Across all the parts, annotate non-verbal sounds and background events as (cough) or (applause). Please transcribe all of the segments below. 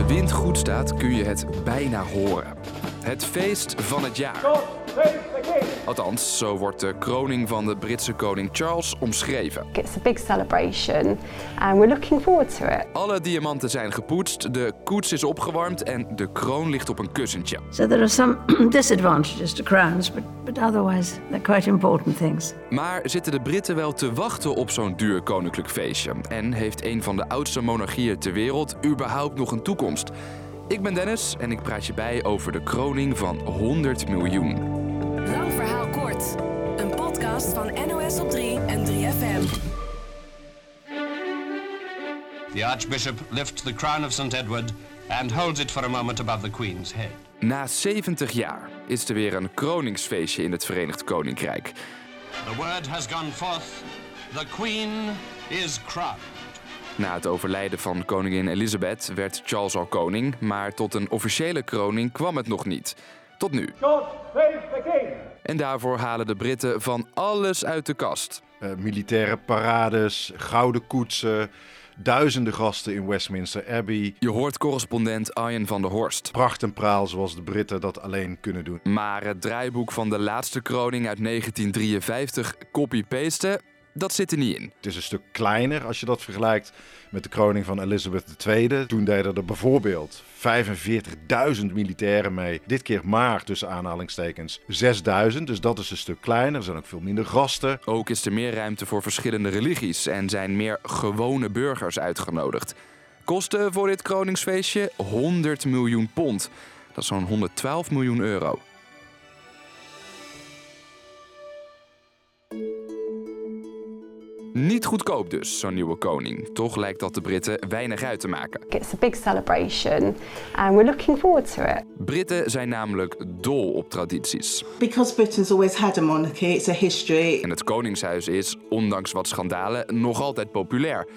de wind goed staat kun je het bijna horen. Het feest van het jaar. Althans, zo wordt de kroning van de Britse koning Charles omschreven. It's a big celebration and we're looking forward to it. Alle diamanten zijn gepoetst, de koets is opgewarmd en de kroon ligt op een kussentje. So there are some (clears throat) disadvantages to crowns, but, but otherwise they're quite important things. Maar zitten de Britten wel te wachten op zo'n duur koninklijk feestje? En heeft een van de oudste monarchieën ter wereld überhaupt nog een toekomst? Ik ben Dennis en ik praat je bij over de kroning van 100 miljoen. Een podcast van NOS op 3 en 3FM. The Archbishop lifts the crown of St. Edward and holds it for a moment above the Queen's head. Na 70 jaar is er weer een kroningsfeestje in het Verenigd Koninkrijk. The word has gone forth. The Queen is crowned. Na het overlijden van koningin Elizabeth werd Charles al koning, maar tot een officiële kroning kwam het nog niet. Tot nu. En daarvoor halen de Britten van alles uit de kast. Eh, militaire parades, gouden koetsen, duizenden gasten in Westminster Abbey. Je hoort correspondent Arjen van der Horst. Pracht en praal zoals de Britten dat alleen kunnen doen. Maar het draaiboek van de laatste kroning uit 1953 copy-pasten, dat zit er niet in. Het is een stuk kleiner als je dat vergelijkt met de kroning van Elizabeth II. Toen deden er bijvoorbeeld 45.000 militairen mee. Dit keer maar tussen aanhalingstekens 6.000. Dus dat is een stuk kleiner. Er zijn ook veel minder gasten. Ook is er meer ruimte voor verschillende religies en zijn meer gewone burgers uitgenodigd. Kosten voor dit kroningsfeestje 100 miljoen pond. Dat is zo'n 112 miljoen euro. Niet goedkoop dus, zo'n nieuwe koning. Toch lijkt dat de Britten weinig uit te maken. It's a big celebration and we're looking forward to it. Britten zijn namelijk dol op tradities. Because Britain's always had a monarchy, it's a history. En het Koningshuis is, ondanks wat schandalen, nog altijd populair. 62%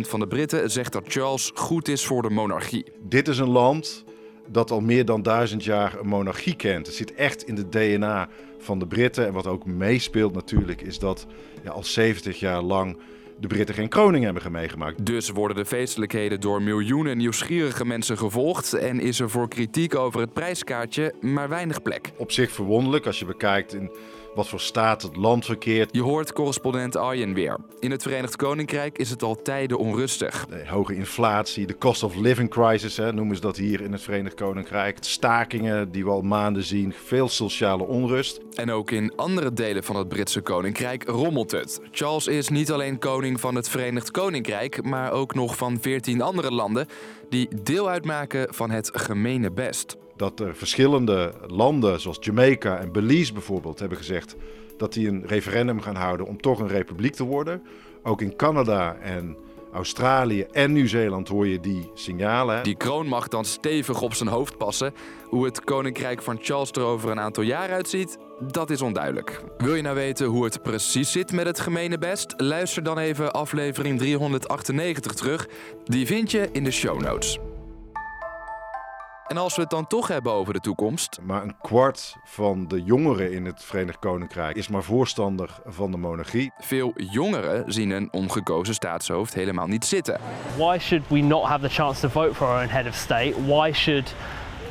van de Britten zegt dat Charles goed is voor de monarchie. Dit is een land dat al meer dan duizend jaar een monarchie kent. Het zit echt in de DNA van de Britten. En wat ook meespeelt natuurlijk is dat ja, al 70 jaar lang de Britten geen kroning hebben meegemaakt. Dus worden de feestelijkheden door miljoenen nieuwsgierige mensen gevolgd en is er voor kritiek over het prijskaartje maar weinig plek. Op zich verwonderlijk als je bekijkt in wat voor staat het land verkeert. Je hoort correspondent Arjen weer. In het Verenigd Koninkrijk is het al tijden onrustig. De hoge inflatie, de cost of living crisis, hè, noemen ze dat hier in het Verenigd Koninkrijk. Stakingen die we al maanden zien, veel sociale onrust. En ook in andere delen van het Britse Koninkrijk rommelt het. Charles is niet alleen koning van het Verenigd Koninkrijk, maar ook nog van 14 andere landen die deel uitmaken van het gemene best dat er verschillende landen, zoals Jamaica en Belize bijvoorbeeld, hebben gezegd dat die een referendum gaan houden om toch een republiek te worden. Ook in Canada en Australië en Nieuw-Zeeland hoor je die signalen. Die kroon mag dan stevig op zijn hoofd passen. Hoe het koninkrijk van Charles er over een aantal jaar uitziet, dat is onduidelijk. Wil je nou weten hoe het precies zit met het gemene best? Luister dan even aflevering 398 terug. Die vind je in de show notes. En als we het dan toch hebben over de toekomst. Maar een kwart van de jongeren in het Verenigd Koninkrijk is maar voorstander van de monarchie. Veel jongeren zien een ongekozen staatshoofd helemaal niet zitten. Why should we not have the chance to vote for our own head of state? Why should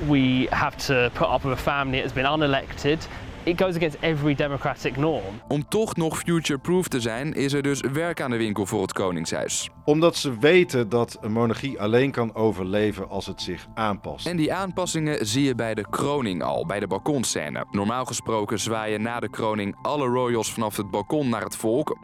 we have to put up with a family that's been unelected? It goes against every democratic norm. Om toch nog future-proof te zijn, is er dus werk aan de winkel voor het Koningshuis. Omdat ze weten dat een monarchie alleen kan overleven als het zich aanpast. En die aanpassingen zie je bij de kroning al, bij de balkonscène. Normaal gesproken zwaaien na de kroning alle royals vanaf het balkon naar het volk.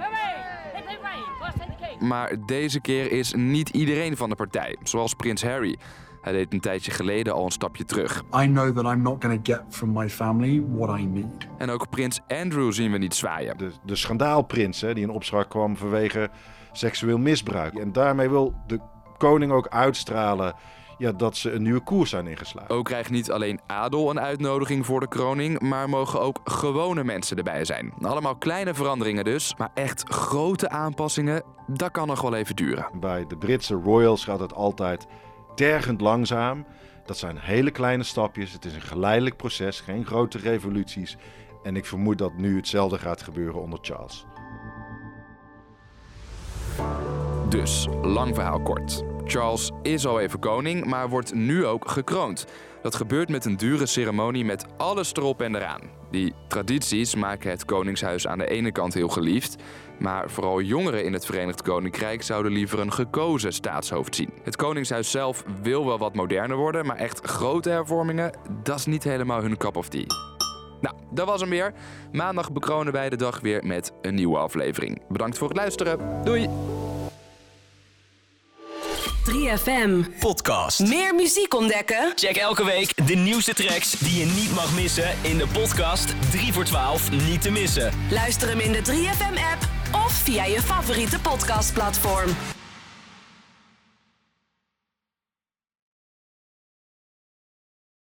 Maar deze keer is niet iedereen van de partij, zoals prins Harry. Hij deed een tijdje geleden al een stapje terug. I know that I'm not going to get from my family what I need. En ook prins Andrew zien we niet zwaaien. De, de schandaalprins hè, die in opspraak kwam vanwege seksueel misbruik. En daarmee wil de koning ook uitstralen ja, dat ze een nieuwe koers zijn ingeslagen. Ook krijgt niet alleen adel een uitnodiging voor de kroning, maar mogen ook gewone mensen erbij zijn. Allemaal kleine veranderingen dus, maar echt grote aanpassingen, dat kan nog wel even duren. Bij de Britse royals gaat het altijd tergend langzaam. Dat zijn hele kleine stapjes. Het is een geleidelijk proces, geen grote revoluties. En ik vermoed dat nu hetzelfde gaat gebeuren onder Charles. Dus, lang verhaal kort. Charles is al even koning, maar wordt nu ook gekroond. Dat gebeurt met een dure ceremonie met alles erop en eraan. Die tradities maken het Koningshuis aan de ene kant heel geliefd, maar vooral jongeren in het Verenigd Koninkrijk zouden liever een gekozen staatshoofd zien. Het Koningshuis zelf wil wel wat moderner worden, maar echt grote hervormingen, dat is niet helemaal hun cup of tea. Nou, dat was hem weer. Maandag bekronen wij de dag weer met een nieuwe aflevering. Bedankt voor het luisteren. Doei! 3FM. Podcast. Meer muziek ontdekken? Check elke week de nieuwste tracks die je niet mag missen in de podcast 3 voor 12 niet te missen. Luister hem in de 3FM-app of via je favoriete podcastplatform.